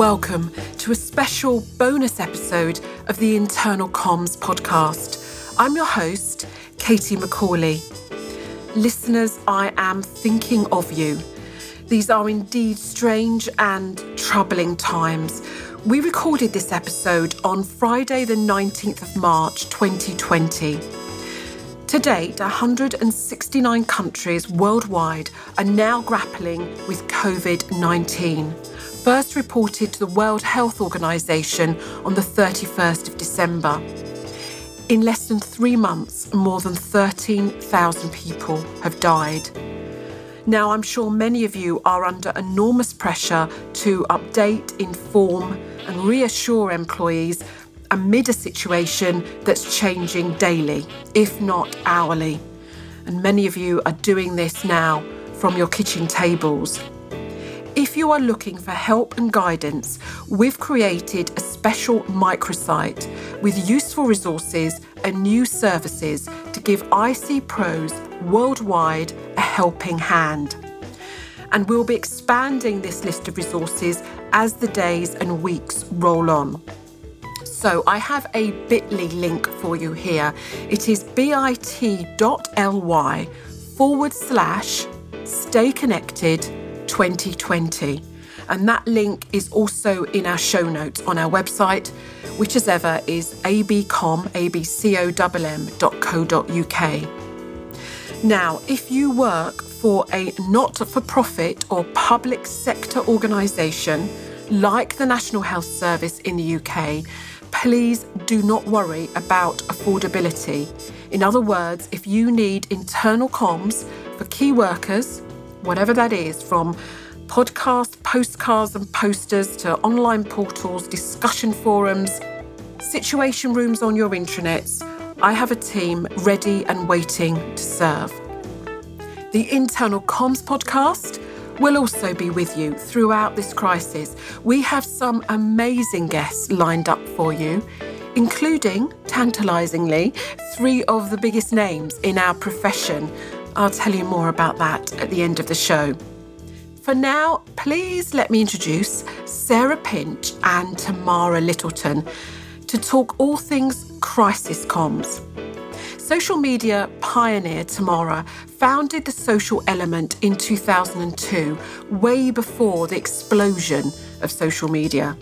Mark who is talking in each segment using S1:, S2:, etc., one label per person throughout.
S1: welcome to a special bonus episode of the Internal Comms podcast. I'm your host, Katie Macaulay. Listeners, I am thinking of you. These are indeed strange and troubling times. We recorded this episode on Friday, the 19th of March 2020. To date, 169 countries worldwide are now grappling with COVID 19 first reported to the World Health Organization on the 31st of December. In less than three months, more than 13,000 people have died. Now, I'm sure many of you are under enormous pressure to update, inform, and reassure employees amid a situation that's changing daily, if not hourly. And many of you are doing this now from your kitchen tables. If you are looking for help and guidance, we've created a special microsite with useful resources and new services to give IC pros worldwide a helping hand. And we'll be expanding this list of resources as the days and weeks roll on. So I have a bit.ly link for you here. It is bit.ly forward slash stay connected 2020. And that link is also in our show notes on our website, which as ever is abcom, abcom.co.uk. Now, if you work for a not for profit or public sector organisation like the National Health Service in the UK, please do not worry about affordability. In other words, if you need internal comms for key workers, whatever that is, from podcasts, postcards, and posters to online portals, discussion forums, situation rooms on your intranets, I have a team ready and waiting to serve. The Internal Comms podcast will also be with you throughout this crisis. We have some amazing guests lined up for you, including, tantalisingly, three of the biggest names in our profession I'll tell you more about that at the end of the show. For now, please let me introduce Sarah Pinch and Tamara Littleton to talk all things crisis comms. Social media pioneer Tamara founded the social element in 2002, way before the explosion of social media.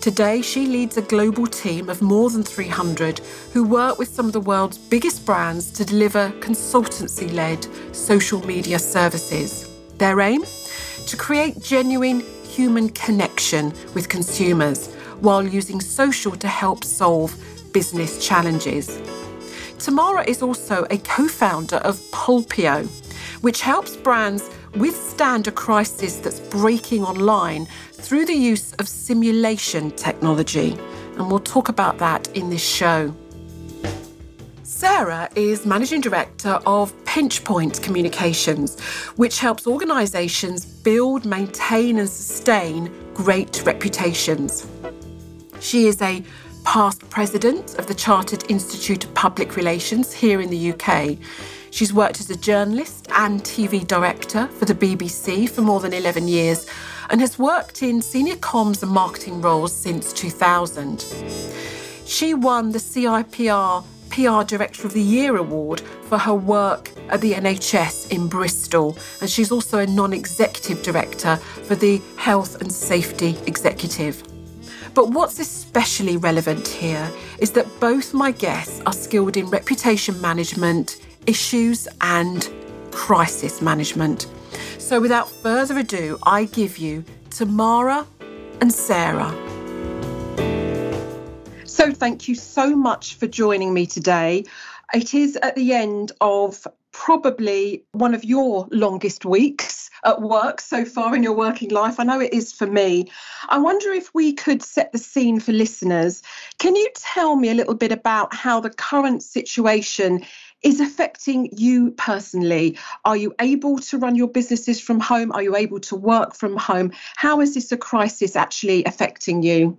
S1: Today, she leads a global team of more than 300 who work with some of the world's biggest brands to deliver consultancy led social media services. Their aim? To create genuine human connection with consumers while using social to help solve business challenges. Tamara is also a co founder of Polpeo, which helps brands withstand a crisis that's breaking online through the use of simulation technology. And we'll talk about that in this show. Sarah is Managing Director of Pinchpoint Communications, which helps organisations build, maintain, and sustain great reputations. She is a past president of the Chartered Institute of Public Relations here in the UK. She's worked as a journalist and TV director for the BBC for more than 11 years and has worked in senior comms and marketing roles since 2000. She won the CIPR PR Director of the Year award for her work at the NHS in Bristol, and she's also a non executive director for the Health and Safety Executive. But what's especially relevant here is that both my guests are skilled in reputation management, issues, and crisis management. So without further ado, I give you Tamara and Sarah. So thank you so much for joining me today. It is at the end of probably one of your longest weeks at work so far in your working life. I know it is for me. I wonder if we could set the scene for listeners. Can you tell me a little bit about how the current situation is affecting you personally? Are you able to run your businesses from home? Are you able to work from home? How is this a crisis actually affecting you?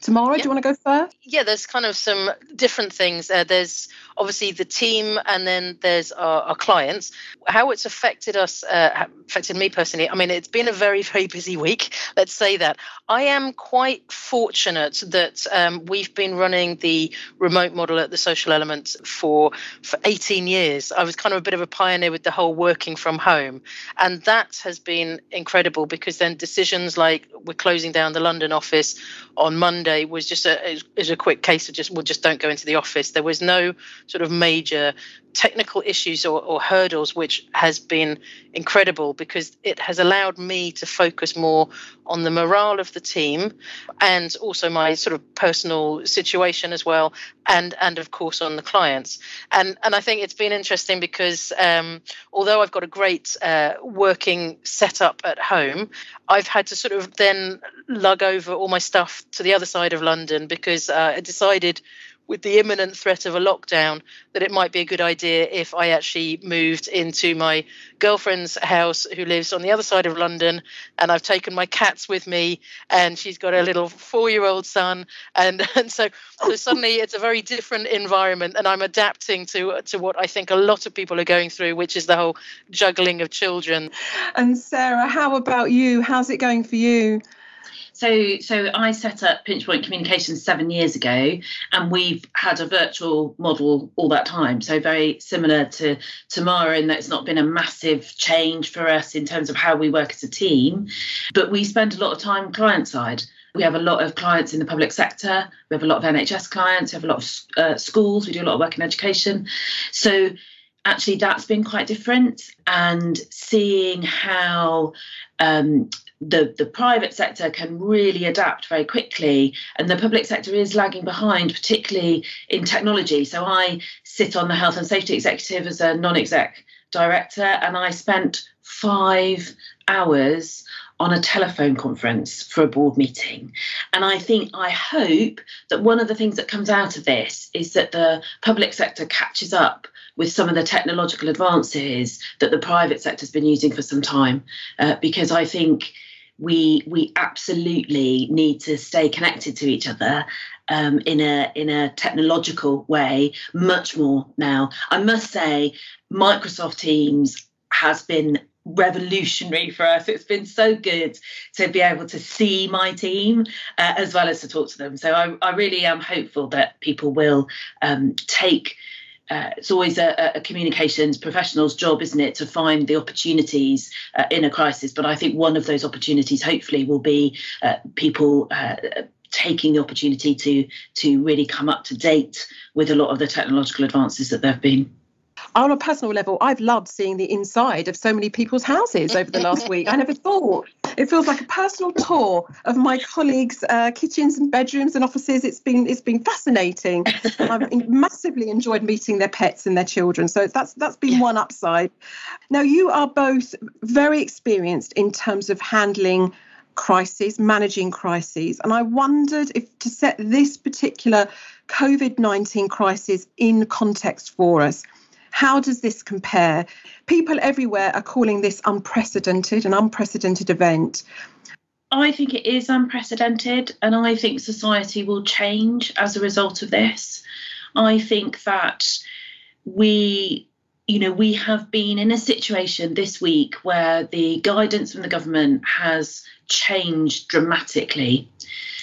S1: Tamara, yeah. do you want to go first?
S2: Yeah, there's kind of some different things. Uh, there's obviously the team, and then there's our, our clients. How it's affected us, uh, affected me personally. I mean, it's been a very, very busy week. Let's say that. I am quite fortunate that um, we've been running the remote model at the Social Element for for 18 years. I was kind of a bit of a pioneer with the whole working from home, and that has been incredible because then decisions like we're closing down the London office on Monday was just a is a quick case of just we'll just don't go into the office. There was no sort of major technical issues or, or, hurdles, which has been incredible because it has allowed me to focus more on the morale of the team and also my sort of personal situation as well, and and of course on the clients. And and I think it's been interesting because um, although I've got a great uh, working setup at home, I've had to sort of then lug over all my stuff to the other side of London because uh, I decided with the imminent threat of a lockdown that it might be a good idea if I actually moved into my girlfriend's house who lives on the other side of London and I've taken my cats with me and she's got a little 4-year-old son and and so so suddenly it's a very different environment and I'm adapting to to what I think a lot of people are going through which is the whole juggling of children.
S1: And Sarah, how about you? How's it going for you?
S3: So, so I set up Pinchpoint Communications seven years ago, and we've had a virtual model all that time. So, very similar to Tamara in that it's not been a massive change for us in terms of how we work as a team, but we spend a lot of time client side. We have a lot of clients in the public sector. We have a lot of NHS clients. We have a lot of uh, schools. We do a lot of work in education. So actually that's been quite different and seeing how um, the, the private sector can really adapt very quickly, and the public sector is lagging behind, particularly in technology. So I sit on the health and safety executive as a non exec director, and I spent five hours on a telephone conference for a board meeting. And I think, I hope that one of the things that comes out of this is that the public sector catches up with some of the technological advances that the private sector has been using for some time. Uh, because I think we we absolutely need to stay connected to each other um, in a in a technological way much more now. I must say, Microsoft Teams has been revolutionary for us. It's been so good to be able to see my team uh, as well as to talk to them. So I, I really am hopeful that people will um, take uh, it's always a, a, communications professional's job, isn't it, to find the opportunities uh, in a crisis. But I think one of those opportunities, hopefully, will be uh, people uh, taking the opportunity to to really come up to date with a lot of the technological advances that there have been
S1: on a personal level, I've loved seeing the inside of so many people's houses over the last week. I never thought it feels like a personal tour of my colleagues' uh, kitchens and bedrooms and offices. It's been it's been fascinating. I've massively enjoyed meeting their pets and their children. So that's that's been one upside. Now you are both very experienced in terms of handling crises, managing crises, and I wondered if to set this particular COVID 19 crisis in context for us, how does this compare? People everywhere are calling this unprecedented, an unprecedented event.
S3: I think it is unprecedented, and I think society will change as a result of this. I think that we you know, we have been in a situation this week where the guidance from the government has changed dramatically.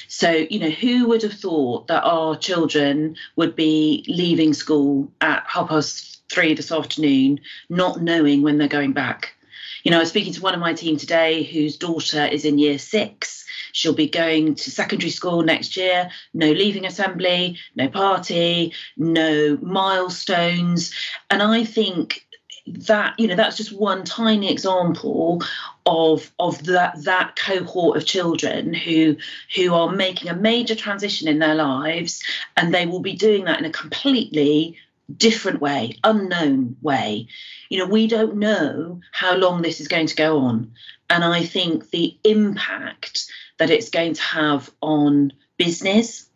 S3: So, you know, who would have thought that our children would be leaving school at half past three this afternoon, not knowing when they're going back. You know, I was speaking to one of my team today whose daughter is in year six. She'll be going to secondary school next year. No leaving assembly, no party, no milestones. And I think that you know that's just one tiny example of of that that cohort of children who who are making a major transition in their lives and they will be doing that in a completely different way, unknown way. You know, we don't know how long this is going to go on. And I think the impact that it's going to have on business,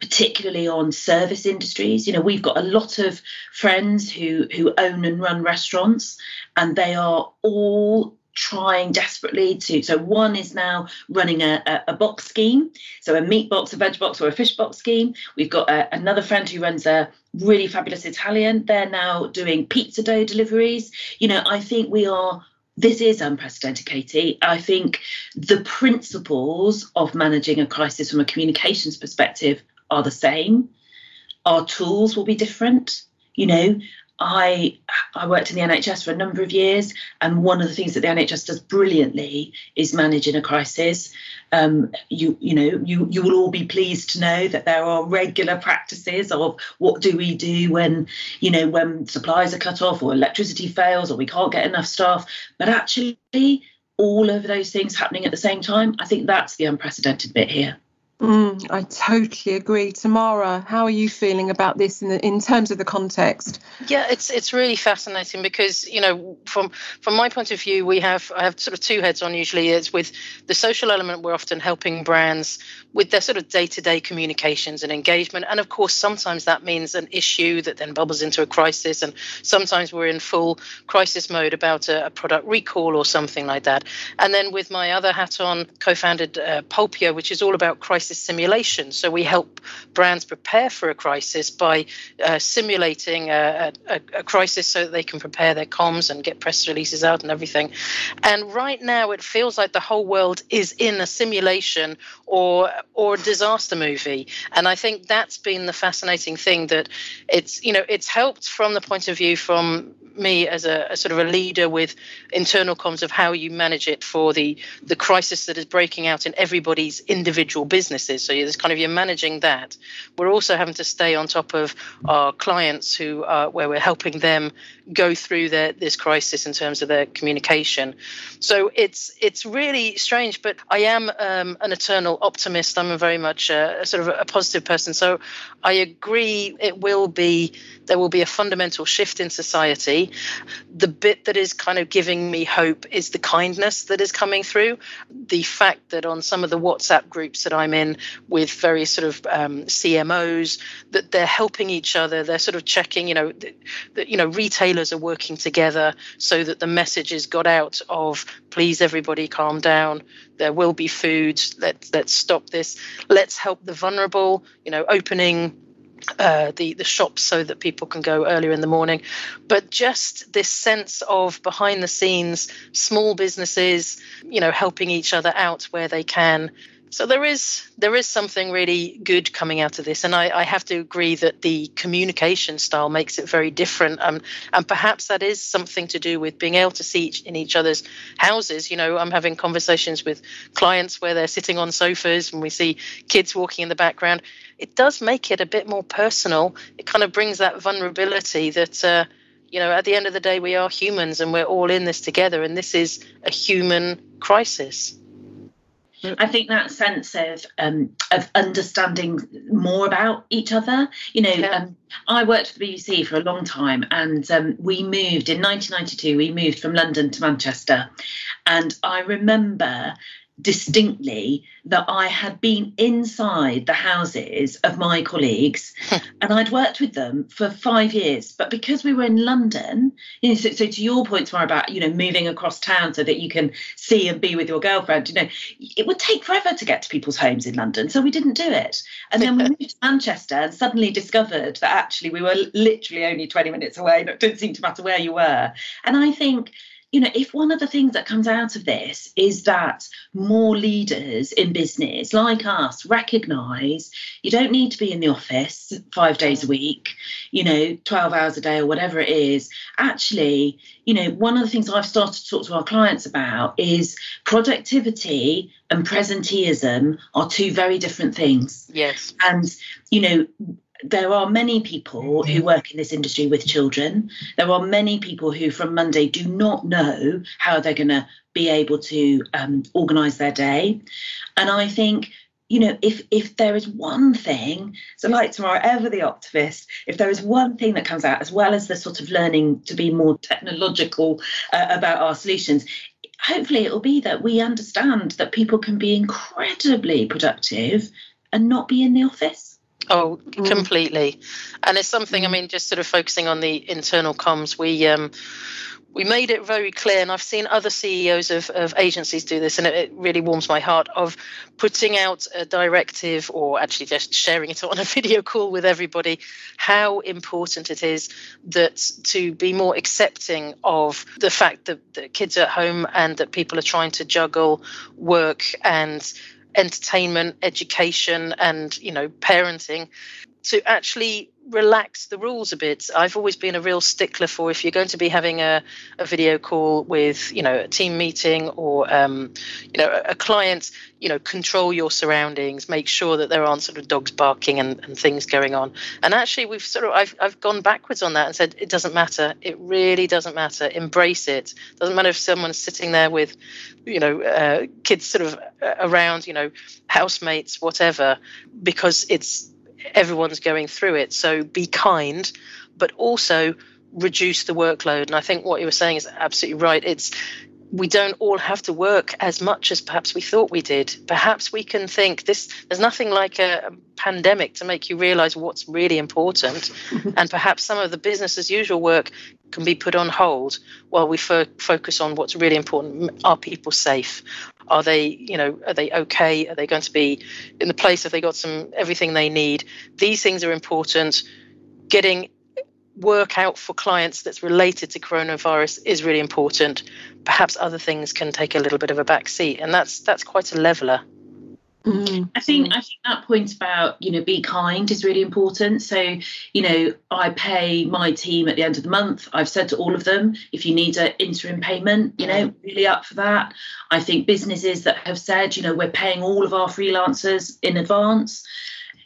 S3: particularly on service industries. You know, we've got a lot of friends who who own and run restaurants, and they are all trying desperately to. So one is now running a, a, a, box scheme, so a meat box, a veg box, or a fish box scheme. We've got a, another friend who runs a really fabulous Italian. They're now doing pizza dough deliveries. You know, I think we are. This is unprecedented, Katie. I think the principles of managing a crisis from a communications perspective are the same. Our tools will be different. You know, I I worked in the NHS for a number of years, and one of the things that the NHS does brilliantly is manage in a crisis. Um, you you know you you will all be pleased to know that there are regular practices of what do we do when you know when supplies are cut off or electricity fails or we can't get enough staff. But actually, all of those things happening at the same time, I think that's the unprecedented bit here.
S1: Mm, I totally agree. Tamara, how are you feeling about this in, the, in terms of the context?
S2: Yeah, it's it's really fascinating because you know from from my point of view, we have I have sort of two heads on. Usually, it's with the social element. We're often helping brands with their sort of day to day communications and engagement, and of course, sometimes that means an issue that then bubbles into a crisis, and sometimes we're in full crisis mode about a, a product recall or something like that. And then with my other hat on, co-founded uh, Polpeo, which is all about crisis crisis simulation. So we help brands prepare for a crisis by uh, simulating a, a, a, crisis so that they can prepare their comms and get press releases out and everything. And right now, it feels like the whole world is in a simulation or or a disaster movie. And I think that's been the fascinating thing that it's you know it's helped from the point of view from me as a, a, sort of a leader with internal comms of how you manage it for the the crisis that is breaking out in everybody's individual businesses. So there's kind of you're managing that. We're also having to stay on top of our clients who are where we're helping them go through their, this crisis in terms of their communication. So it's it's really strange, but I am um, an eternal optimist. I'm a very much a, a sort of a positive person. So I agree it will be there will be a fundamental shift in society. The bit that is kind of giving me hope is the kindness that is coming through. The fact that on some of the WhatsApp groups that I'm in with various sort of um, CMOs, that they're helping each other. They're sort of checking, you know, that you know retailers are working together so that the message is got out of please everybody calm down. There will be food. Let's let's stop this. Let's help the vulnerable. You know, opening uh, the the shops so that people can go earlier in the morning, but just this sense of behind the scenes, small businesses, you know, helping each other out where they can. So there is there is something really good coming out of this, and I, I have to agree that the communication style makes it very different, um, and perhaps that is something to do with being able to see each, in each other's houses. You know, I'm having conversations with clients where they're sitting on sofas, and we see kids walking in the background it does make it a bit more personal. It kind of brings that vulnerability that, uh, you know, at the end of the day, we are humans and we're all in this together, and this is a human crisis.
S3: I think that sense of um, of understanding more about each other. You know, yeah. um, I worked for the BBC for a long time, and um, we moved in 1992. We moved from London to Manchester, and I remember distinctly that I had been inside the houses of my colleagues hmm. and I'd worked with them for five years. But because we were in London, you know, so, so, to your point more about, you know, moving across town so that you can see and be with your girlfriend, you know, it would take forever to get to people's homes in London. So we didn't do it. And then we moved to Manchester and suddenly discovered that actually we were literally only 20 minutes away. It didn't seem to matter where you were. And I think you know, if one of the things that comes out of this is that more leaders in business like us recognize you don't need to be in the office five days a week, you know, 12 hours a day or whatever it is. Actually, you know, one of the things I've started to talk to our clients about is productivity and presenteeism are two very different things.
S2: Yes.
S3: And, you know, there are many people who work in this industry with children. There are many people who, from Monday, do not know how they're going to be able to um, organise their day. And I think, you know, if if there is one thing, so like Tamara, ever the optimist, if there is one thing that comes out, as well as the sort of learning to be more technological uh, about our solutions, hopefully it will be that we understand that people can be incredibly productive and not be in the office.
S2: Oh, mm. completely. And it's something, I mm. mean, just sort of focusing on the internal comms, we um, we made it very clear, and I've seen other CEOs of, of agencies do this, and it, it, really warms my heart of putting out a directive or actually just sharing it on a video call with everybody how important it is that to be more accepting of the fact that, that kids are at home and that people are trying to juggle work and entertainment, education, and you know parenting to actually relax the rules a bit. I've always been a real stickler for if you're going to be having a, a video call with, you know, a team meeting or, um, you know, a, client, you know, control your surroundings, make sure that there aren't sort of dogs barking and, and things going on. And actually, we've sort of, I've, I've gone backwards on that and said, it doesn't matter. It really doesn't matter. Embrace it. Doesn't matter if someone's sitting there with, you know, uh, kids sort of uh, around, you know, housemates, whatever, because it's everyone's going through it. So be kind, but also reduce the workload. And I think what you were saying is absolutely right. It's we don't all have to work as much as perhaps we thought we did. Perhaps we can think this there's nothing like a, a pandemic to make you realize what's really important. Mm-hmm. and perhaps some of the business as usual work can be put on hold while we fo- focus on what's really important. Are people safe? Are they, you know, are they okay? Are they going to be in the place? Have they got some everything they need? These things are important. Getting work out for clients that's related to coronavirus is really important. Perhaps other things can take a little bit of a back seat, and that's that's quite a leveler.
S3: Mm. I think I think that point about you know be kind is really important. So you know I pay my team at the end of the month. I've said to all of them, if you need an interim payment, you know really up for that. I think businesses that have said you know we're paying all of our freelancers in advance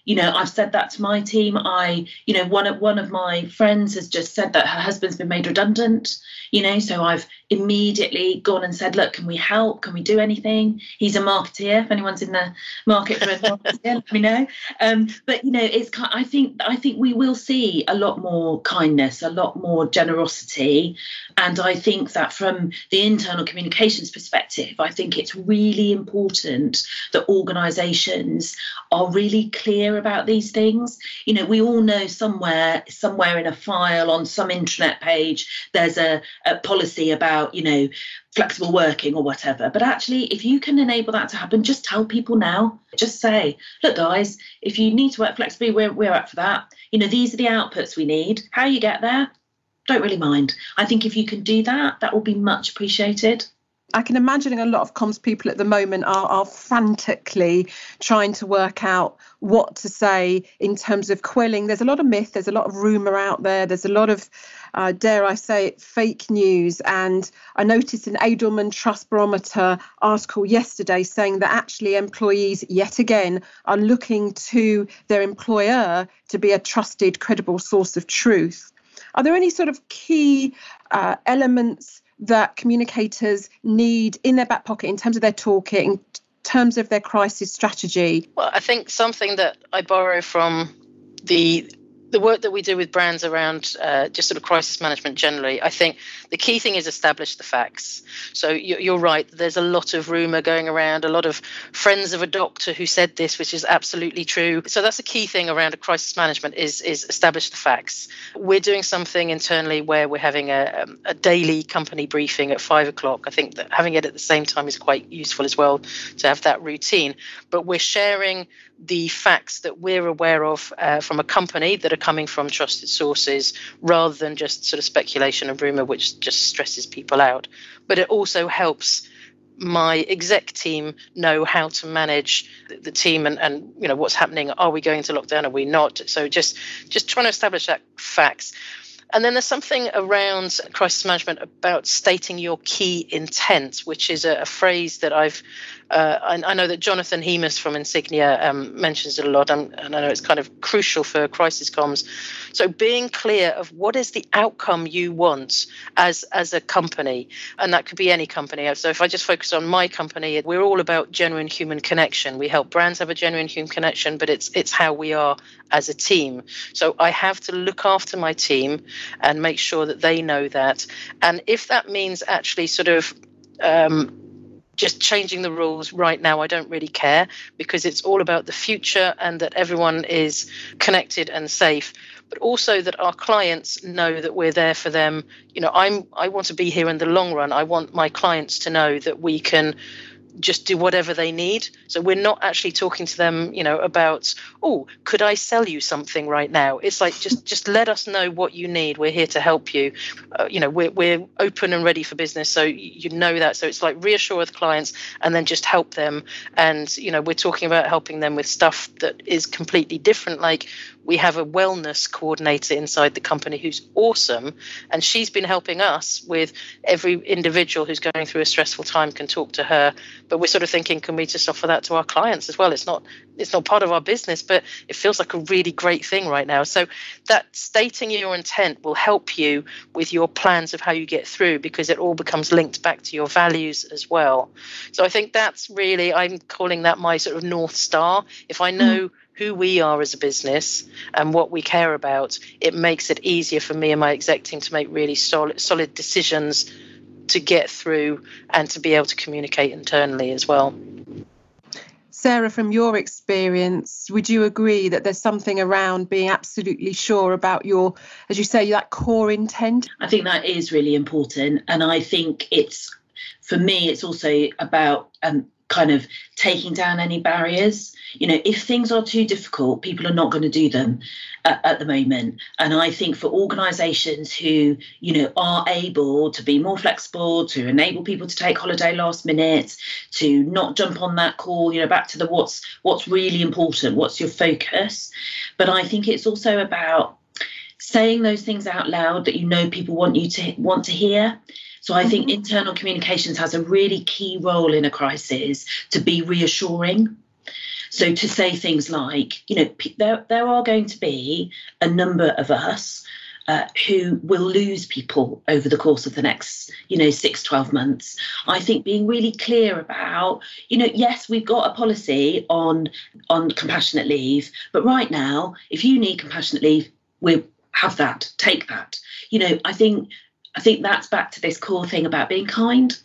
S3: you know i've said that to my team. I you know one of one of my friends has just said that her husband's been made redundant you know so i've immediately gone and said look can we help? Can we do anything? He's a marketeer. If anyone's in the market for a marketeer let me know. Um, but you know it's i think i think we will see a lot more kindness a lot more generosity. And i think that from the internal communications perspective i think it's really important that organizations are really clear about these things. You know, we all know somewhere, somewhere in a file on some intranet page, there's a, a policy about, you know, flexible working or whatever. But actually, if you can enable that to happen, just tell people now. Just say, look, guys, if you need to work flexibly, we're, we're up for that. You know, these are the outputs we need. How you get there, don't really mind. I think if you can do that, that will be much appreciated.
S1: I can imagine a lot of comms people at the moment are, are frantically trying to work out what to say in terms of quelling. There's a lot of myth, there's a lot of rumour out there, there's a lot of, uh, dare I say it, fake news. And I noticed an Edelman Trust Barometer article yesterday saying that actually employees, yet again, are looking to their employer to be a trusted, credible source of truth. Are there any sort of key uh, elements? That communicators need in their back pocket in terms of their toolkit, in terms of their crisis strategy?
S2: Well, I think something that I borrow from the the work that we do with brands around uh, just sort of crisis management generally, I think the key thing is establish the facts. So you're right. There's a lot of rumor going around, a lot of friends of a doctor who said this, which is absolutely true. So that's a key thing around a crisis management is is establish the facts. We're doing something internally where we're having a, um, a daily company briefing at five o'clock. I think that having it at the same time is quite useful as well to have that routine. But we're sharing the facts that we're aware of uh, from a company that are coming from trusted sources rather than just sort of speculation and rumor, which just stresses people out. But it also helps my exec team know how to manage the team and, and you know what's happening. Are we going to lockdown? Are we not? So just just trying to establish that facts. And then there's something around crisis management about stating your key intent, which is a, a phrase that I've, uh, I, I, know that Jonathan Hemus from Insignia um, mentions it a lot, and, and I know it's kind of crucial for crisis comms. So being clear of what is the outcome you want as as a company, and that could be any company. So if I just focus on my company, we're all about genuine human connection. We help brands have a genuine human connection, but it's it's how we are as a team. So I have to look after my team and make sure that they know that. And if that means actually sort of um, just changing the rules right now, I don't really care because it's all about the future and that everyone is connected and safe but also that our clients know that we're there for them. You know, I'm I want to be here in the long run. I want my clients to know that we can just do whatever they need. So we're not actually talking to them, you know, about, oh, could I sell you something right now? It's like just just let us know what you need. We're here to help you. Uh, you know, we're we're open and ready for business, so you know that. So it's like reassure the clients and then just help them. And you know, we're talking about helping them with stuff that is completely different, like we have a wellness coordinator inside the company who's awesome and she's been helping us with every individual who's going through a stressful time can talk to her. But we're sort of thinking can we just offer that to our clients as well? It's not it's not part of our business but it feels like a really great thing right now. So that stating your intent will help you with your plans of how you get through because it all becomes linked back to your values as well. So i think that's really i'm calling that my sort of north star. If i know mm who we are as a business and what we care about, it makes it easier for me and my exec team to make really solid, solid decisions to get through and to be able to communicate internally as well.
S1: Sarah, from your experience, would you agree that there's something around being absolutely sure about your, as you say, that core intent?
S3: I think that is really important. And I think it's, for me, it's also about um, kind of taking down any barriers. You know, if things are too difficult, people are not going to do them at, at, the moment. And I think for organisations who, you know, are able to be more flexible, to enable people to take holiday last minute, to not jump on that call, you know, back to the what's what's really important, what's your focus. But I think it's also about saying those things out loud that you know people want you to want to hear so I think mm-hmm. internal communications has a really key role in a crisis to be reassuring. So to say things like, you know, there, there are going to be a number of us uh, who will lose people over the course of the next, you know, six, 12 months. I think being really clear about, you know, yes, we've got a policy on on compassionate leave, but right now, if you need compassionate leave, we have that, take that. You know, I think I think that's back to this core thing about being kind.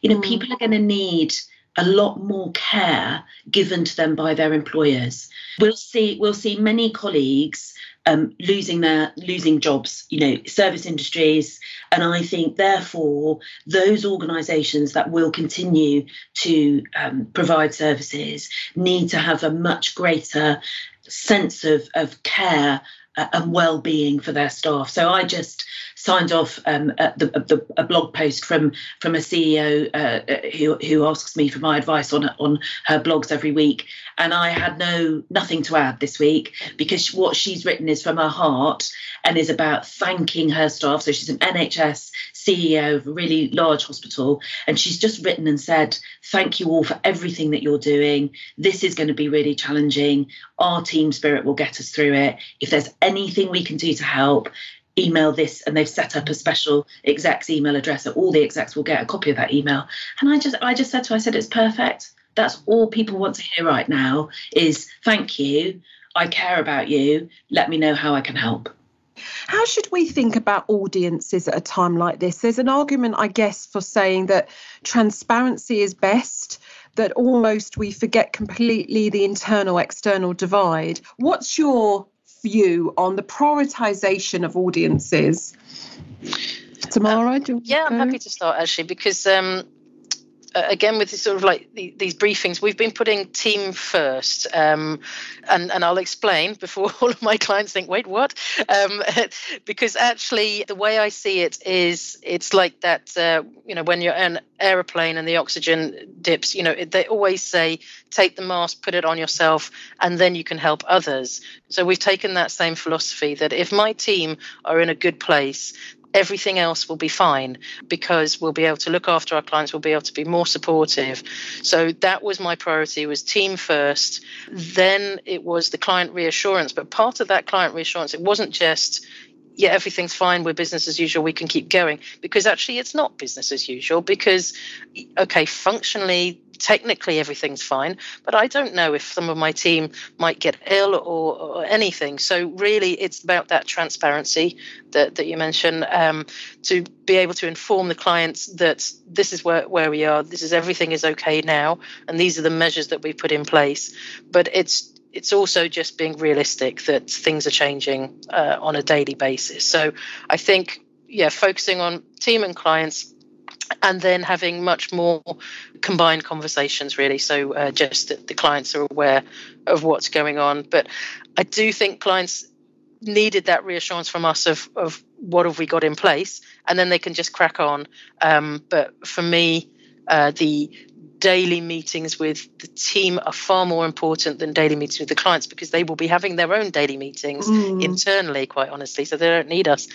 S3: You know, mm. people are going to need a lot more care given to them by their employers. We'll see we'll see many colleagues um, losing their losing jobs, you know, service industries, and I think therefore those organisations that will continue to um, provide services need to have a much greater sense of of care and well-being for their staff. So I just signed off um, the, the, a blog post from from a CEO uh, who who asks me for my advice on on her blogs every week, and I had no nothing to add this week because what she's written is from her heart and is about thanking her staff. So she's an NHS CEO of a really large hospital, and she's just written and said, Thank you all for everything that you're doing. This is going to be really challenging. Our team spirit will get us through it. If there's anything we can do to help, email this and they've set up a special exec's email address that all the execs will get a copy of that email. And i just i just said to her i said it's perfect. That's all people want to hear right now is thank you. I care about you. Let me know how i can help.
S1: How should we think about audiences at a time like this? There's an argument i guess for saying that transparency is best that almost we forget completely the internal external divide. What's your view on the prioritization of audiences? Tamara,
S2: uh, yeah, I'm happy to start actually because um, again with this sort of like the, these briefings we've been putting team first. Um, and and i'll explain before all of my clients think wait what? Um, because actually the way i see it is it's like that uh, you know when you're an aeroplane and the oxygen dips you know they always say take the mask put it on yourself and then you can help others. So we've taken that same philosophy that if my team are in a good place everything else will be fine because we'll be able to look after our clients we'll be able to be more supportive so that was my priority was team first then it was the client reassurance but part of that client reassurance it wasn't just yeah, everything's fine, we're business as usual, we can keep going. Because actually, it's not business as usual. Because, okay, functionally, technically everything's fine, but I don't know if some of my team might get ill or, or anything. So really, it's about that transparency that, that you mentioned um, to be able to inform the clients that this is where, where we are, this is everything is okay now, and these are the measures that we put in place. But it's it's also just being realistic that things are changing uh, on a daily basis. So I think, yeah, focusing on team and clients and then having much more combined conversations really. So uh, just that the clients are aware of what's going on. But i do think clients needed that reassurance from us of, of what have we got in place and then they can just crack on. Um, but for me uh, the daily meetings with the team are far more important than daily meetings with the clients because they will be having their own daily meetings mm. internally, quite honestly. So they don't need us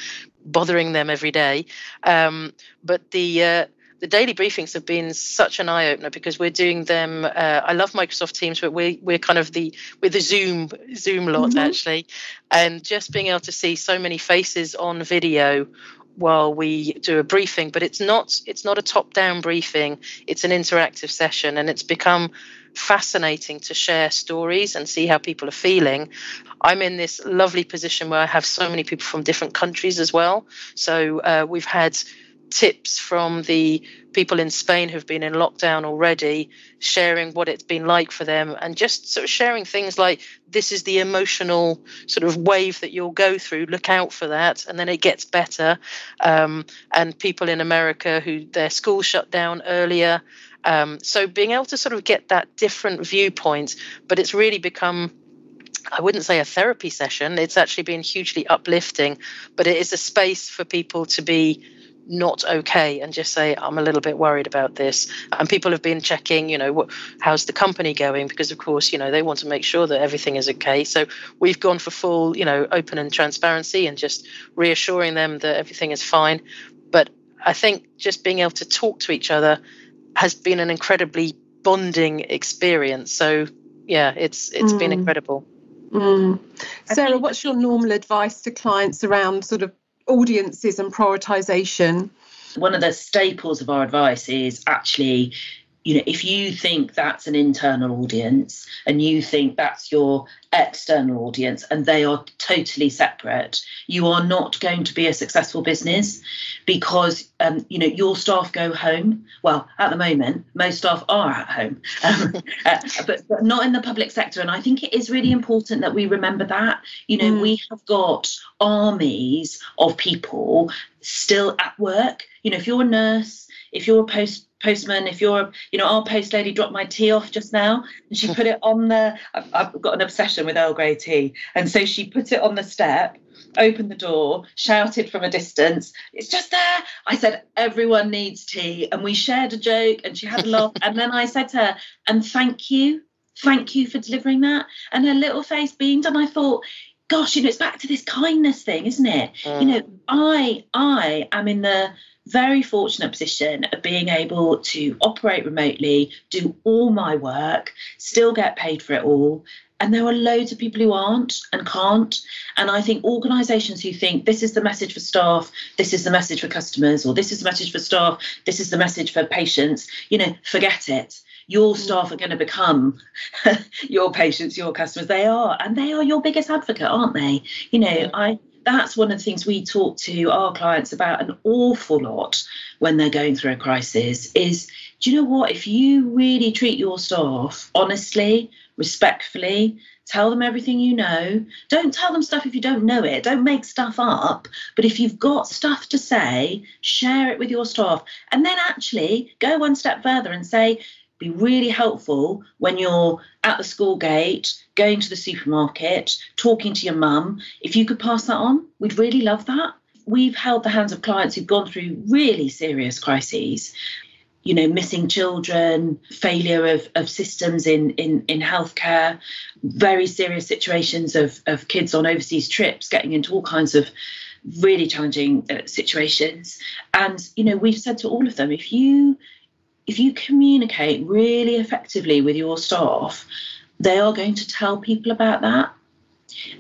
S2: bothering them every day. Um, but the uh, the daily briefings have been such an eye opener because we're doing them. Uh, I love Microsoft Teams, but we're we're kind of the we're the Zoom Zoom lot mm-hmm. actually, and just being able to see so many faces on video while we do a briefing but it's not it's not a top down briefing. It's an interactive session and it's become fascinating to share stories and see how people are feeling. I'm in this lovely position where i have so many people from different countries as well. So uh, we've had tips from the people in Spain who've been in lockdown already, sharing what it's been like for them, and just sort of sharing things like this is the emotional sort of wave that you'll go through. Look out for that, and then it gets better. Um, and people in America who their school shut down earlier. Um, so being able to sort of get that different viewpoint, but it's really become I wouldn't say a therapy session. It's actually been hugely uplifting, but it is a space for people to be not okay and just say i'm a little bit worried about this. And people have been checking you know what, how's the company going? Because of course you know they want to make sure that everything is okay. So we've gone for full you know open and transparency and just reassuring them that everything is fine. But i think just being able to talk to each other has been an incredibly bonding experience. So yeah it's it's mm. been incredible.
S1: Mm. sarah what's your normal advice to clients around sort of audiences and prioritization?
S3: One of the staples of our advice is actually you know if you think that's an internal audience and you think that's your external audience and they are totally separate you are not going to be a successful business because um, you know your staff go home. Well at the moment most staff are at home. Um, uh, but, but not in the public sector. And i think it is really important that we remember that. You know mm. we have got armies of people still at work. You know if you're a nurse if you're a post postman if you're you know our post lady dropped my tea off just now and she put it on the I've, I've, got an obsession with earl grey tea. And so she put it on the step opened the door shouted from a distance it's just there. I said everyone needs tea. And we shared a joke and she had a laugh. And then i said to her and thank you thank you for delivering that. And her little face beamed and i thought gosh you know it's back to this kindness thing isn't it? Mm. you know i i am in the very fortunate position of being able to operate remotely, do all my work, still get paid for it all. And there are loads of people who aren't and can't. And I think organisations who think this is the message for staff, this is the message for customers, or this is the message for staff, this is the message for patients, you know, forget it your mm. staff are going to become your patients, your customers. They are, and they are your biggest advocate, aren't they? You know, I that's one of the things we talk to our clients about an awful lot when they're going through a crisis is do you know what? If you really treat your staff honestly respectfully tell them everything you know don't tell them stuff if you don't know it don't make stuff up but if you've got stuff to say share it with your staff. And then actually go one step further and say be really helpful when you're at the school gate, going to the supermarket, talking to your mum. If you could pass that on, we'd really love that. We've held the hands of clients who've gone through really serious crises. You know, missing children, failure of, of systems in, in, in healthcare, very serious situations of, of kids on overseas trips, getting into all kinds of really challenging uh, situations. And, you know, we've said to all of them, if you if you communicate really effectively with your staff, they are going to tell people about that.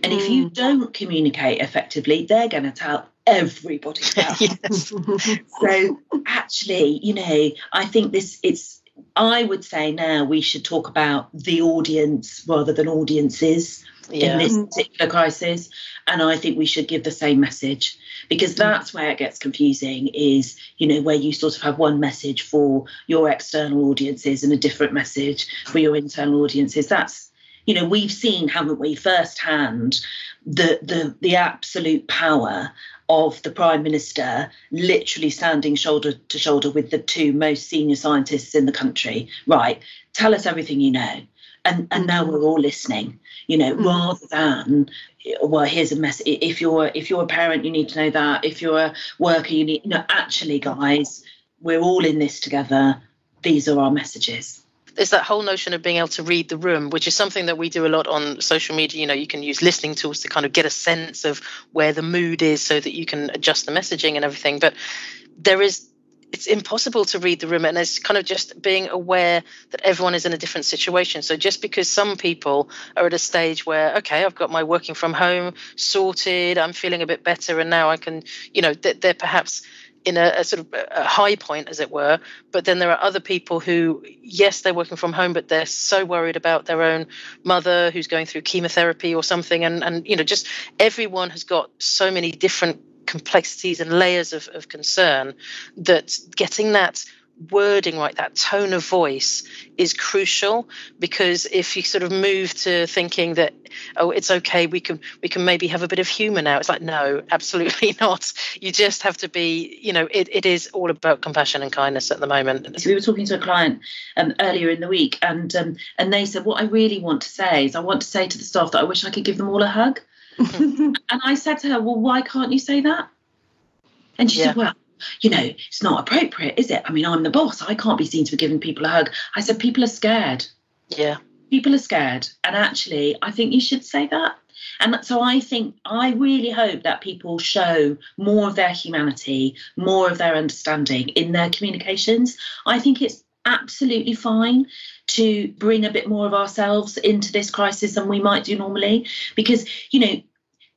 S3: And mm. if you mm. don't communicate effectively, they're going to tell everybody about it. so actually, you know, I think this it's I would say now we should talk about the audience rather than audiences yeah. in this particular crisis. And I think we should give the same message because mm. that's where it gets confusing is, you know, where you sort of have one message for your external audiences and a different message for your internal audiences. That's, you know, we've seen, haven't we, firsthand the the the absolute power of the prime minister literally standing shoulder to shoulder with the two most senior scientists in the country. Right tell us everything you know. And and now we're all listening you know mm-hmm. rather than well here's a message if you're if you're a parent you need to know that. If you're a worker you need no actually guys we're all in this together. These are our messages
S2: there's that whole notion of being able to read the room, which is something that we do a lot on social media. You know, you can use listening tools to kind of get a sense of where the mood is so that you can adjust the messaging and everything. But there is it's impossible to read the room and it's kind of just being aware that everyone is in a different situation so just because some people are at a stage where okay i've got my working from home sorted i'm feeling a bit better and now i can you know they're perhaps in a, a, sort of a high point as it were but then there are other people who yes they're working from home but they're so worried about their own mother who's going through chemotherapy or something and and you know just everyone has got so many different complexities and layers of, of concern that getting that wording right that tone of voice is crucial because if you sort of move to thinking that oh it's okay we can we can maybe have a bit of humor now it's like no absolutely not you just have to be you know it, it is all about compassion and kindness at the moment
S3: so we were talking to a client um, earlier in the week and um, and they said what i really want to say is i want to say to the staff that i wish i could give them all a hug and I said to her, Well, why can't you say that? And she yeah. said, Well, you know, it's not appropriate, is it? I mean, I'm the boss. I can't be seen to be giving people a hug. I said, People are scared.
S2: Yeah.
S3: People are scared. And actually, I think you should say that. And so I think, I really hope that people show more of their humanity, more of their understanding in their communications. I think it's absolutely fine to bring a bit more of ourselves into this crisis than we might do normally because you know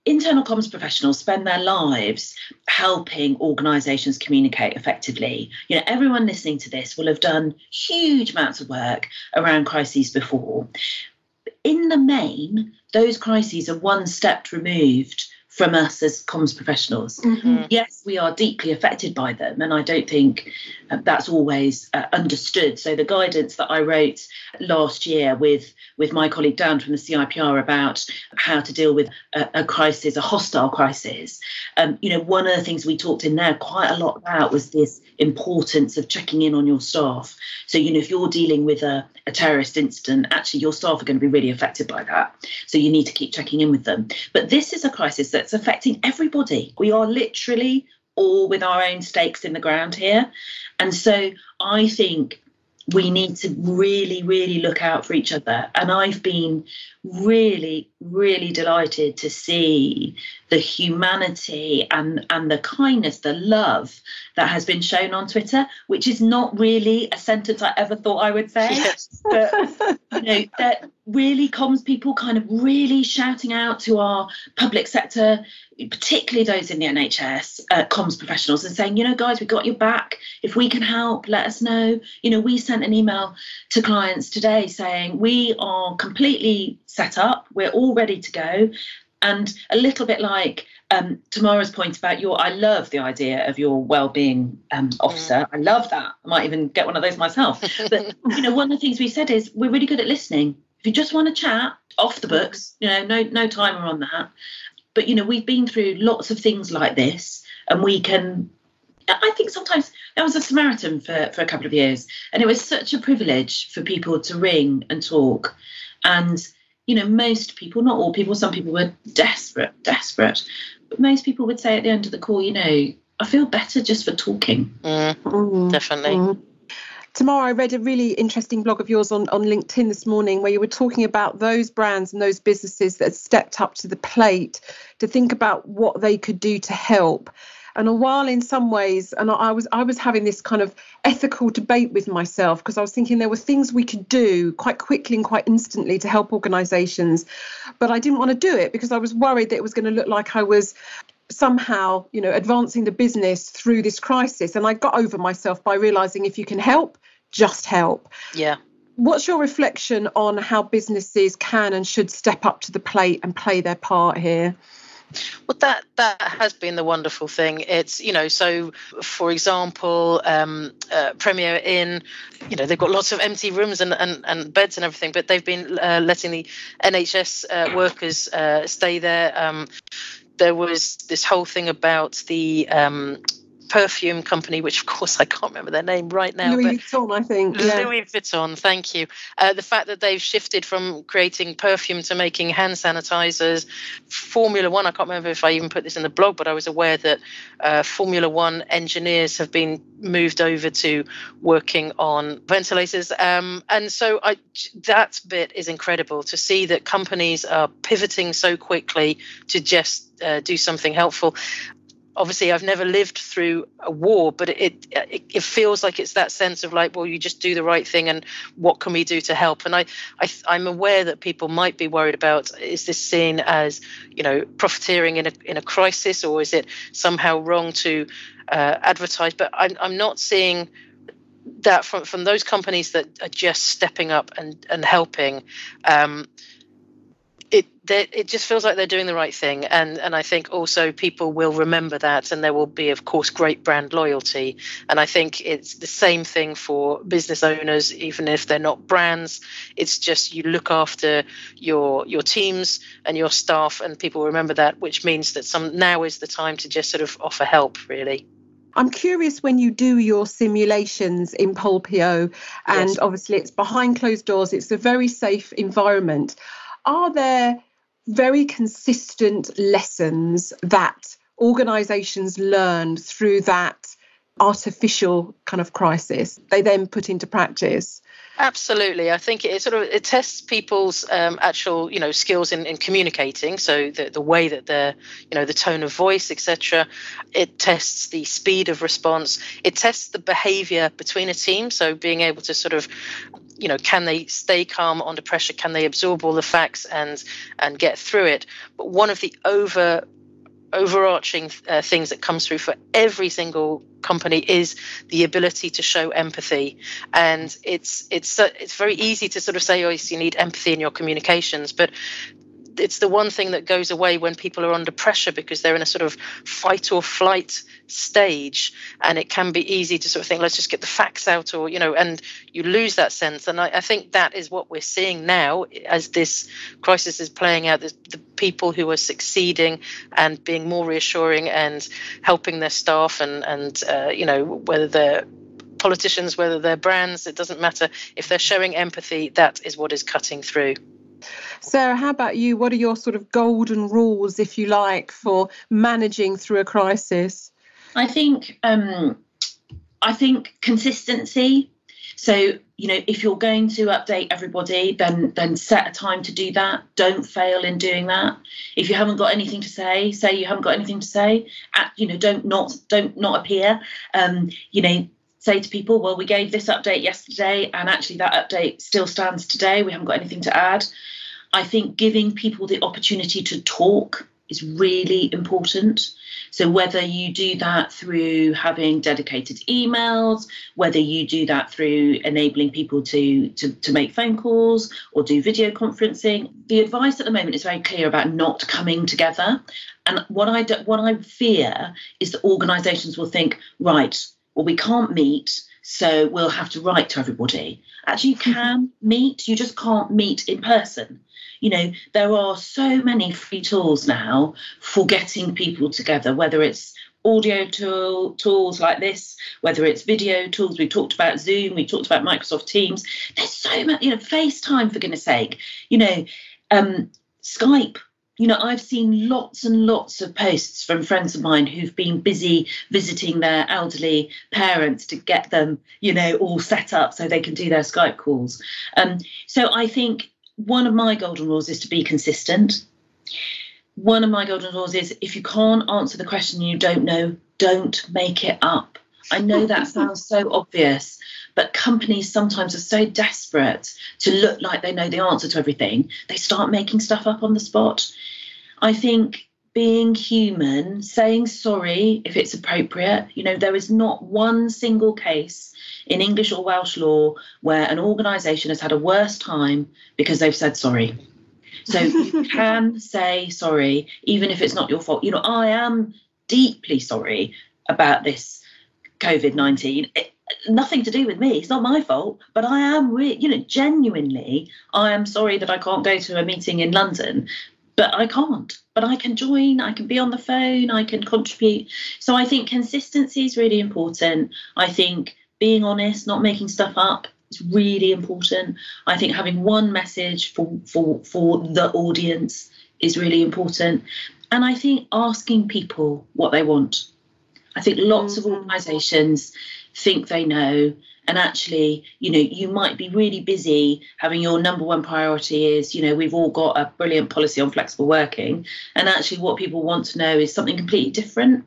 S3: internal comms professionals spend their lives helping organizations communicate effectively you know everyone listening to this will have done huge amounts of work around crises before in the main those crises are one step removed from us as comms professionals. Mm-hmm. Yes, we are deeply affected by them, and I don't think that's always uh, understood. So the guidance that I wrote last year with with my colleague Dan from the CIPR about how to deal with a, a crisis, a hostile crisis. Um, you know, one of the things we talked in there quite a lot about was this importance of checking in on your staff. So you know, if you're dealing with a, a terrorist incident, actually your staff are going to be really affected by that. So you need to keep checking in with them. But this is a crisis that's affecting everybody. We are literally all with our own stakes in the ground here. And so I think we need to really, really look out for each other. And I've been really, really delighted to see the humanity and, and the kindness, the love that has been shown on Twitter, which is not really a sentence I ever thought I would say. Yes. But you know, that really comms people kind of really shouting out to our public sector particularly those in the NHS, uh, comms professionals, and saying, you know, guys, we got your back. If we can help, let us know. You know, we sent an email to clients today saying we are completely set up, we're all ready to go. And a little bit like um, Tamara's point about your, I love the idea of your well-being um, officer. I love that. I might even get one of those myself. But you know, one of the things we said is we're really good at listening. If you just want to chat off the books, you know, no no timer on that. But you know, we've been through lots of things like this, and we can. I think sometimes I was a Samaritan for, for a couple of years, and it was such a privilege for people to ring and talk. And you know, most people, not all people, some people were desperate, desperate, but most people would say at the end of the call, you know, I feel better just for talking.
S2: Mm, mm. Definitely. Mm.
S1: Tamara, I read a really interesting blog of yours on, on LinkedIn this morning where you were talking about those brands and those businesses that stepped up to the plate to think about what they could do to help. And a while in some ways, and I was I was having this kind of ethical debate with myself because I was thinking there were things we could do quite quickly and quite instantly to help organisations, but I didn't want to do it because I was worried that it was going to look like I was somehow you know advancing the business through this crisis and i got over myself by realizing if you can help just help.
S2: Yeah.
S1: What's your reflection on how businesses can and should step up to the plate and play their part here?
S2: Well, that that has been the wonderful thing. It's you know, so for example, um, uh, Premier Inn, you know, they've got lots of empty rooms and, and, and beds and everything, but they've been uh, letting the NHS uh, workers uh, stay there. Um, there was this whole thing about the um, perfume company, which of course I can't remember their name right now.
S1: Louis Vuitton, I think. Yeah.
S2: Louis Vuitton, thank you. Uh, the fact that they've shifted from creating perfume to making hand sanitizers. Formula One, I can't remember if I even put this in the blog, but I was aware that uh, Formula One engineers have been moved over to working on ventilators. Um, and so I, that bit is incredible to see that companies are pivoting so quickly to just uh, do something helpful obviously I've never lived through a war, but it, it, it feels like it's that sense of like, well, you just do the right thing, and what can we do to help? And I, I I'm aware that people might be worried about is this seen as you know profiteering in a in a crisis, or is it somehow wrong to uh, advertise? But I'm I'm not seeing that from from those companies that are just stepping up and and helping. Um, it it just feels like they're doing the right thing. And and I think also people will remember that and there will be of course great brand loyalty. And I think it's the same thing for business owners even if they're not brands. It's just you look after your your teams and your staff and people remember that which means that some now is the time to just sort of offer help really.
S1: I'm curious when you do your simulations in Polpeo, and yes. obviously it's behind closed doors, it's a very safe environment. Are there very consistent lessons that organizations learn through that artificial kind of crisis. They then put into practice.
S2: Absolutely. I think it sort of it tests people's um, actual you know skills in, in communicating. So the, the way that they're you know the tone of voice etc it tests the speed of response. It tests the behavior between a team. So being able to sort of you know can they stay calm under pressure? Can they absorb all the facts and and get through it? But one of the over overarching uh, things that comes through for every single company is the ability to show empathy. And it's it's it's very easy to sort of say oh you need empathy in your communications. But it's the one thing that goes away when people are under pressure because they're in a sort of fight or flight stage. And it can be easy to sort of think let's just get the facts out or you know and you lose that sense. And i, I think that is what we're seeing now as this crisis is playing out the, the people who are succeeding and being more reassuring and helping their staff and and uh, you know whether they're politicians whether they're brands it doesn't matter. If they're showing empathy that is what is cutting through
S1: Sarah, how about you? What are your sort of golden rules, if you like, for managing through a crisis?
S3: I think um, I think consistency. So you know, if you're going to update everybody, then then set a time to do that. Don't fail in doing that. If you haven't got anything to say, say you haven't got anything to say. At, you know, don't not don't not appear. Um, you know, say to people, well, we gave this update yesterday, and actually that update still stands today. We haven't got anything to add. I think giving people the opportunity to talk is really important. So, whether you do that through having dedicated emails, whether you do that through enabling people to, to, to make phone calls or do video conferencing, the advice at the moment is very clear about not coming together. And what I, do, what I fear is that organisations will think, right, well, we can't meet, so we'll have to write to everybody. Actually, you can meet, you just can't meet in person. You know, there are so many free tools now for getting people together, whether it's audio tool, tools like this, whether it's video tools. We've talked about Zoom, we talked about Microsoft Teams. There's so much, you know, FaceTime for goodness sake, you know, um, Skype you know, I've seen lots and lots of posts from friends of mine who've been busy visiting their elderly parents to get them, you know, all set up so they can do their Skype calls. Um, so I think one of my golden rules is to be consistent. One of my golden rules is if you can't answer the question you don't know, don't make it up. I know that sounds so obvious, but companies sometimes are so desperate to look like they know the answer to everything, they start making stuff up on the spot. I think being human, saying sorry if it's appropriate. You know, there is not one single case in English or Welsh law where an organisation has had a worse time because they've said sorry. So you can say sorry, even if it's not your fault. You know, I am deeply sorry about this COVID 19. Nothing to do with me. It's not my fault, but I am, re- you know, genuinely, I am sorry that I can't go to a meeting in London but I can't. But I can join, I can be on the phone, I can contribute. So I think consistency is really important. I think being honest, not making stuff up is really important. I think having one message for for for the audience is really important. And I think asking people what they want. I think lots mm-hmm. of organizations think they know and actually you know you might be really busy having your number one priority is you know we've all got a brilliant policy on flexible working and actually what people want to know is something completely different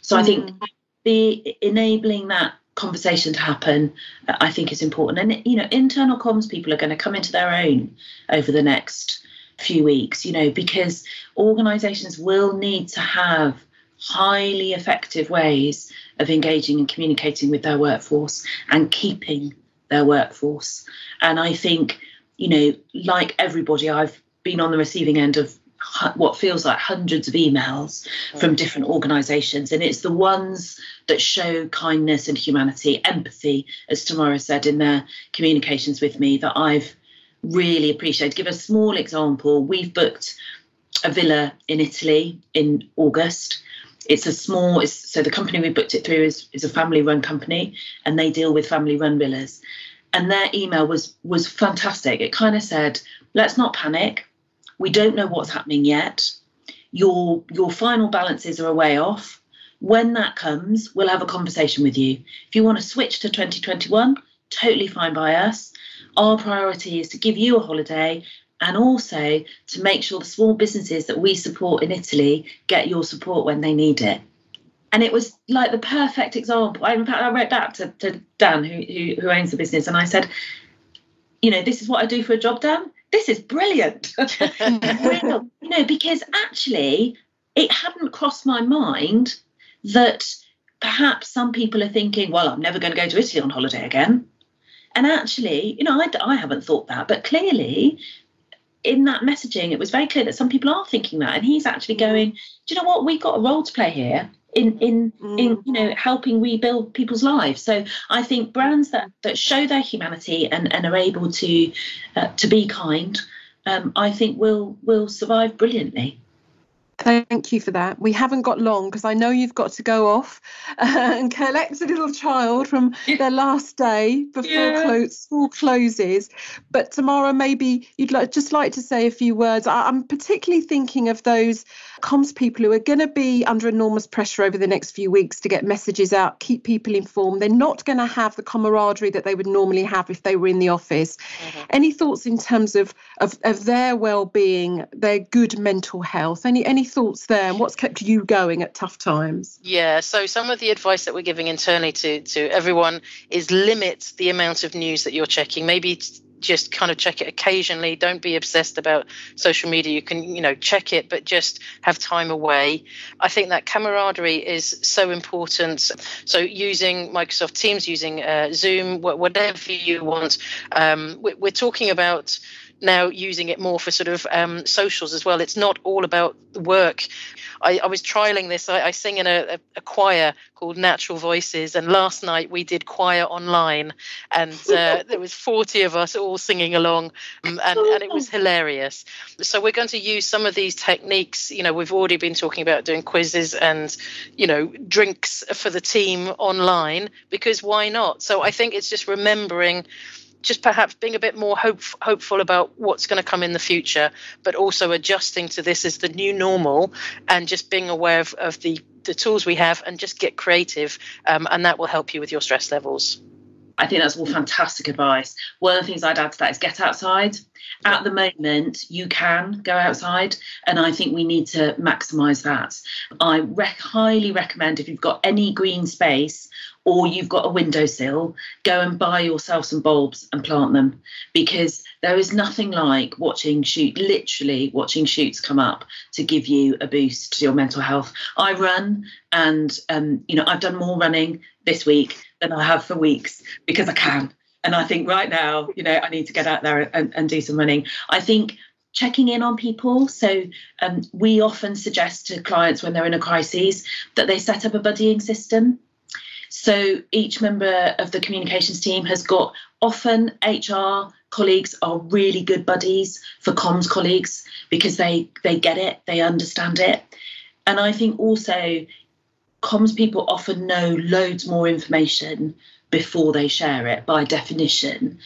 S3: so mm. i think mm. be enabling that conversation to happen i think is important and you know internal comms people are going to come into their own over the next few weeks you know because organizations will need to have highly effective ways of engaging and communicating with their workforce and keeping their workforce. And I think, you know, like everybody, I've been on the receiving end of what feels like hundreds of emails mm. from different organizations. And it's the ones that show kindness and humanity empathy as Tamara said in their communications with me that i've really appreciated. Give a small example. We've booked a villa in italy in august it's a small it's, so the company we booked it through is, is a family run company and they deal with family run villas and their email was was fantastic. It kind of said let's not panic. We don't know what's happening yet. Your your final balances are a way off. When that comes we'll have a conversation with you. If you want to switch to 2021 totally fine by us. Our priority is to give you a holiday and also to make sure the small businesses that we support in Italy get your support when they need it. And it was like the perfect example. I, in fact, I wrote back to, to Dan, who, who, who owns the business, and I said, you know, this is what I do for a job, Dan. This is brilliant. you know, because actually, it hadn't crossed my mind that perhaps some people are thinking, well, I'm never going to go to Italy on holiday again. And actually, you know, I, I haven't thought that, but clearly in that messaging, it was very clear that some people are thinking that, and he's actually mm. going, "Do you know what? We've got a role to play here in in mm. in you know helping rebuild people's lives." So I think brands that that show their humanity and and are able to uh, to be kind, um, I think will will survive brilliantly.
S1: Thank you for that. We haven't got long because I know you've got to go off uh, and collect a little child from their last day before yeah. school closes. But Tamara, maybe you'd like, just like to say a few words. I, I'm particularly thinking of those comms people who are going to be under enormous pressure over the next few weeks to get messages out, keep people informed. They're not going to have the camaraderie that they would normally have if they were in the office. Mm-hmm. Any thoughts in terms of, of, of their well-being, their good mental health? Any any thoughts there? And what's kept you going at tough times?
S2: Yeah. So some of the advice that we're giving internally to to everyone is limit the amount of news that you're checking. Maybe just kind of check it occasionally don't be obsessed about social media you can you know check it but just have time away i think that camaraderie is so important so using microsoft teams using uh, zoom whatever you want um, we're talking about now using it more for sort of um, socials as well. It's not all about work. I, I was trialing this. I, I sing in a, a, choir called Natural Voices, and last night we did choir online, and uh, there was 40 of us all singing along, um, and, and it was hilarious. So we're going to use some of these techniques. You know, we've already been talking about doing quizzes and, you know, drinks for the team online because why not? So I think it's just remembering just perhaps being a bit more hope, hopeful about what's going to come in the future, but also adjusting to this as the new normal and just being aware of, of the, the tools we have and just get creative. Um, and that will help you with your stress levels.
S3: I think that's all fantastic advice. One of the things I'd add to that is get outside. At the moment, you can go outside, and I think we need to maximise that. I rec- highly recommend if you've got any green space or you've got a windowsill, go and buy yourself some bulbs and plant them because there is nothing like watching shoot, literally watching shoots come up to give you a boost to your mental health. I run and, um, you know, I've done more running this week than I have for weeks because I can. And I think right now, you know, I need to get out there and, and do some running. I think checking in on people. So um, we often suggest to clients when they're in a crisis that they set up a buddying system. So each member of the communications team has got often HR colleagues are really good buddies for comms colleagues because they they get it, they understand it. And I think also comms people often know loads more information before they share it by definition.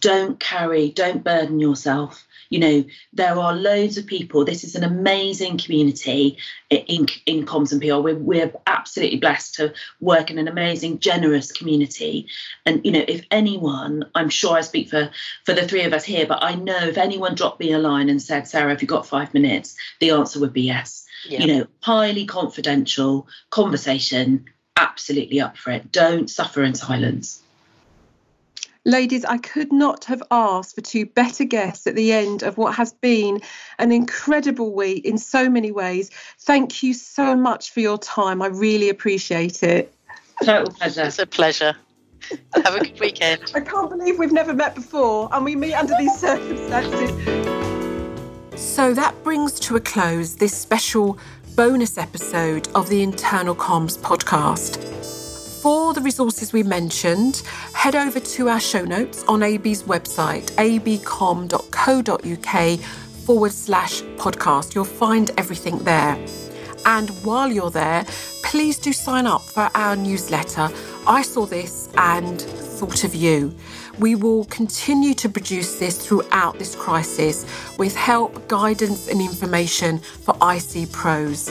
S3: Don't carry, don't burden yourself. You know, there are loads of people. This is an amazing community in, in comms and PR. We're, we're absolutely blessed to work in an amazing, generous community. And, you know, if anyone, I'm sure I speak for, for the three of us here, but I know if anyone dropped me a line and said, Sarah, have you got five minutes? The answer would be yes. Yeah. You know, highly confidential conversation, absolutely up for it. Don't suffer in silence.
S1: Ladies, I could not have asked for two better guests at the end of what has been an incredible week in so many ways. Thank you so much for your time. I really appreciate it.
S3: Total pleasure.
S2: It's a pleasure. Have a good weekend.
S1: I can't believe we've never met before and we meet under these circumstances. So that brings to a close this special bonus episode of the Internal Comms podcast. For the resources we mentioned, head over to our show notes on AB's website, abcom.co.uk forward slash podcast. You'll find everything there. And while you're there, please do sign up for our newsletter. I saw this and thought of you. We will continue to produce this throughout this crisis with help, guidance, and information for IC pros.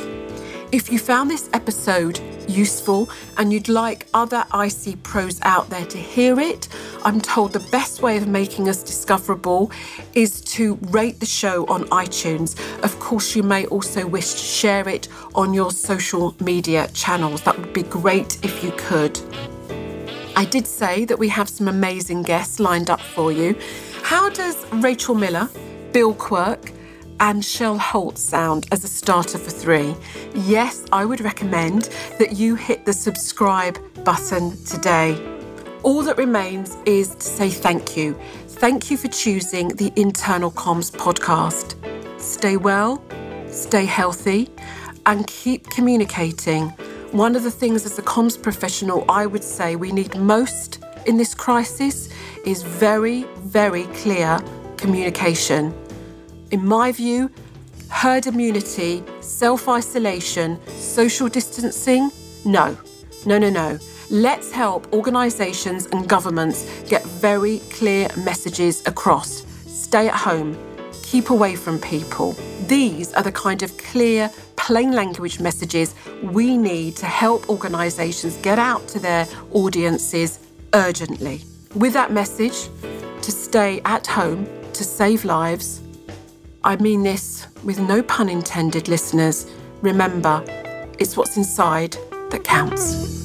S1: If you found this episode useful and you'd like other IC pros out there to hear it, I'm told the best way of making us discoverable is to rate the show on iTunes. Of course, you may also wish to share it on your social media channels. That would be great if you could. I did say that we have some amazing guests lined up for you. How does Rachel Miller, Bill Quirke, and Shel Holtz sound as a starter for three, yes, I would recommend that you hit the subscribe button today. All that remains is to say thank you. Thank you for choosing the Internal Comms podcast. Stay well, stay healthy, and keep communicating. One of the things as a comms professional I would say we need most in this crisis is very, very clear communication. In my view, herd immunity, self isolation, social distancing, no, no, no, no. Let's help organisations and governments get very clear messages across. Stay at home, keep away from people. These are the kind of clear, plain language messages we need to help organisations get out to their audiences urgently. With that message, to stay at home, to save lives, I mean this with no pun intended, listeners. Remember, it's what's inside that counts.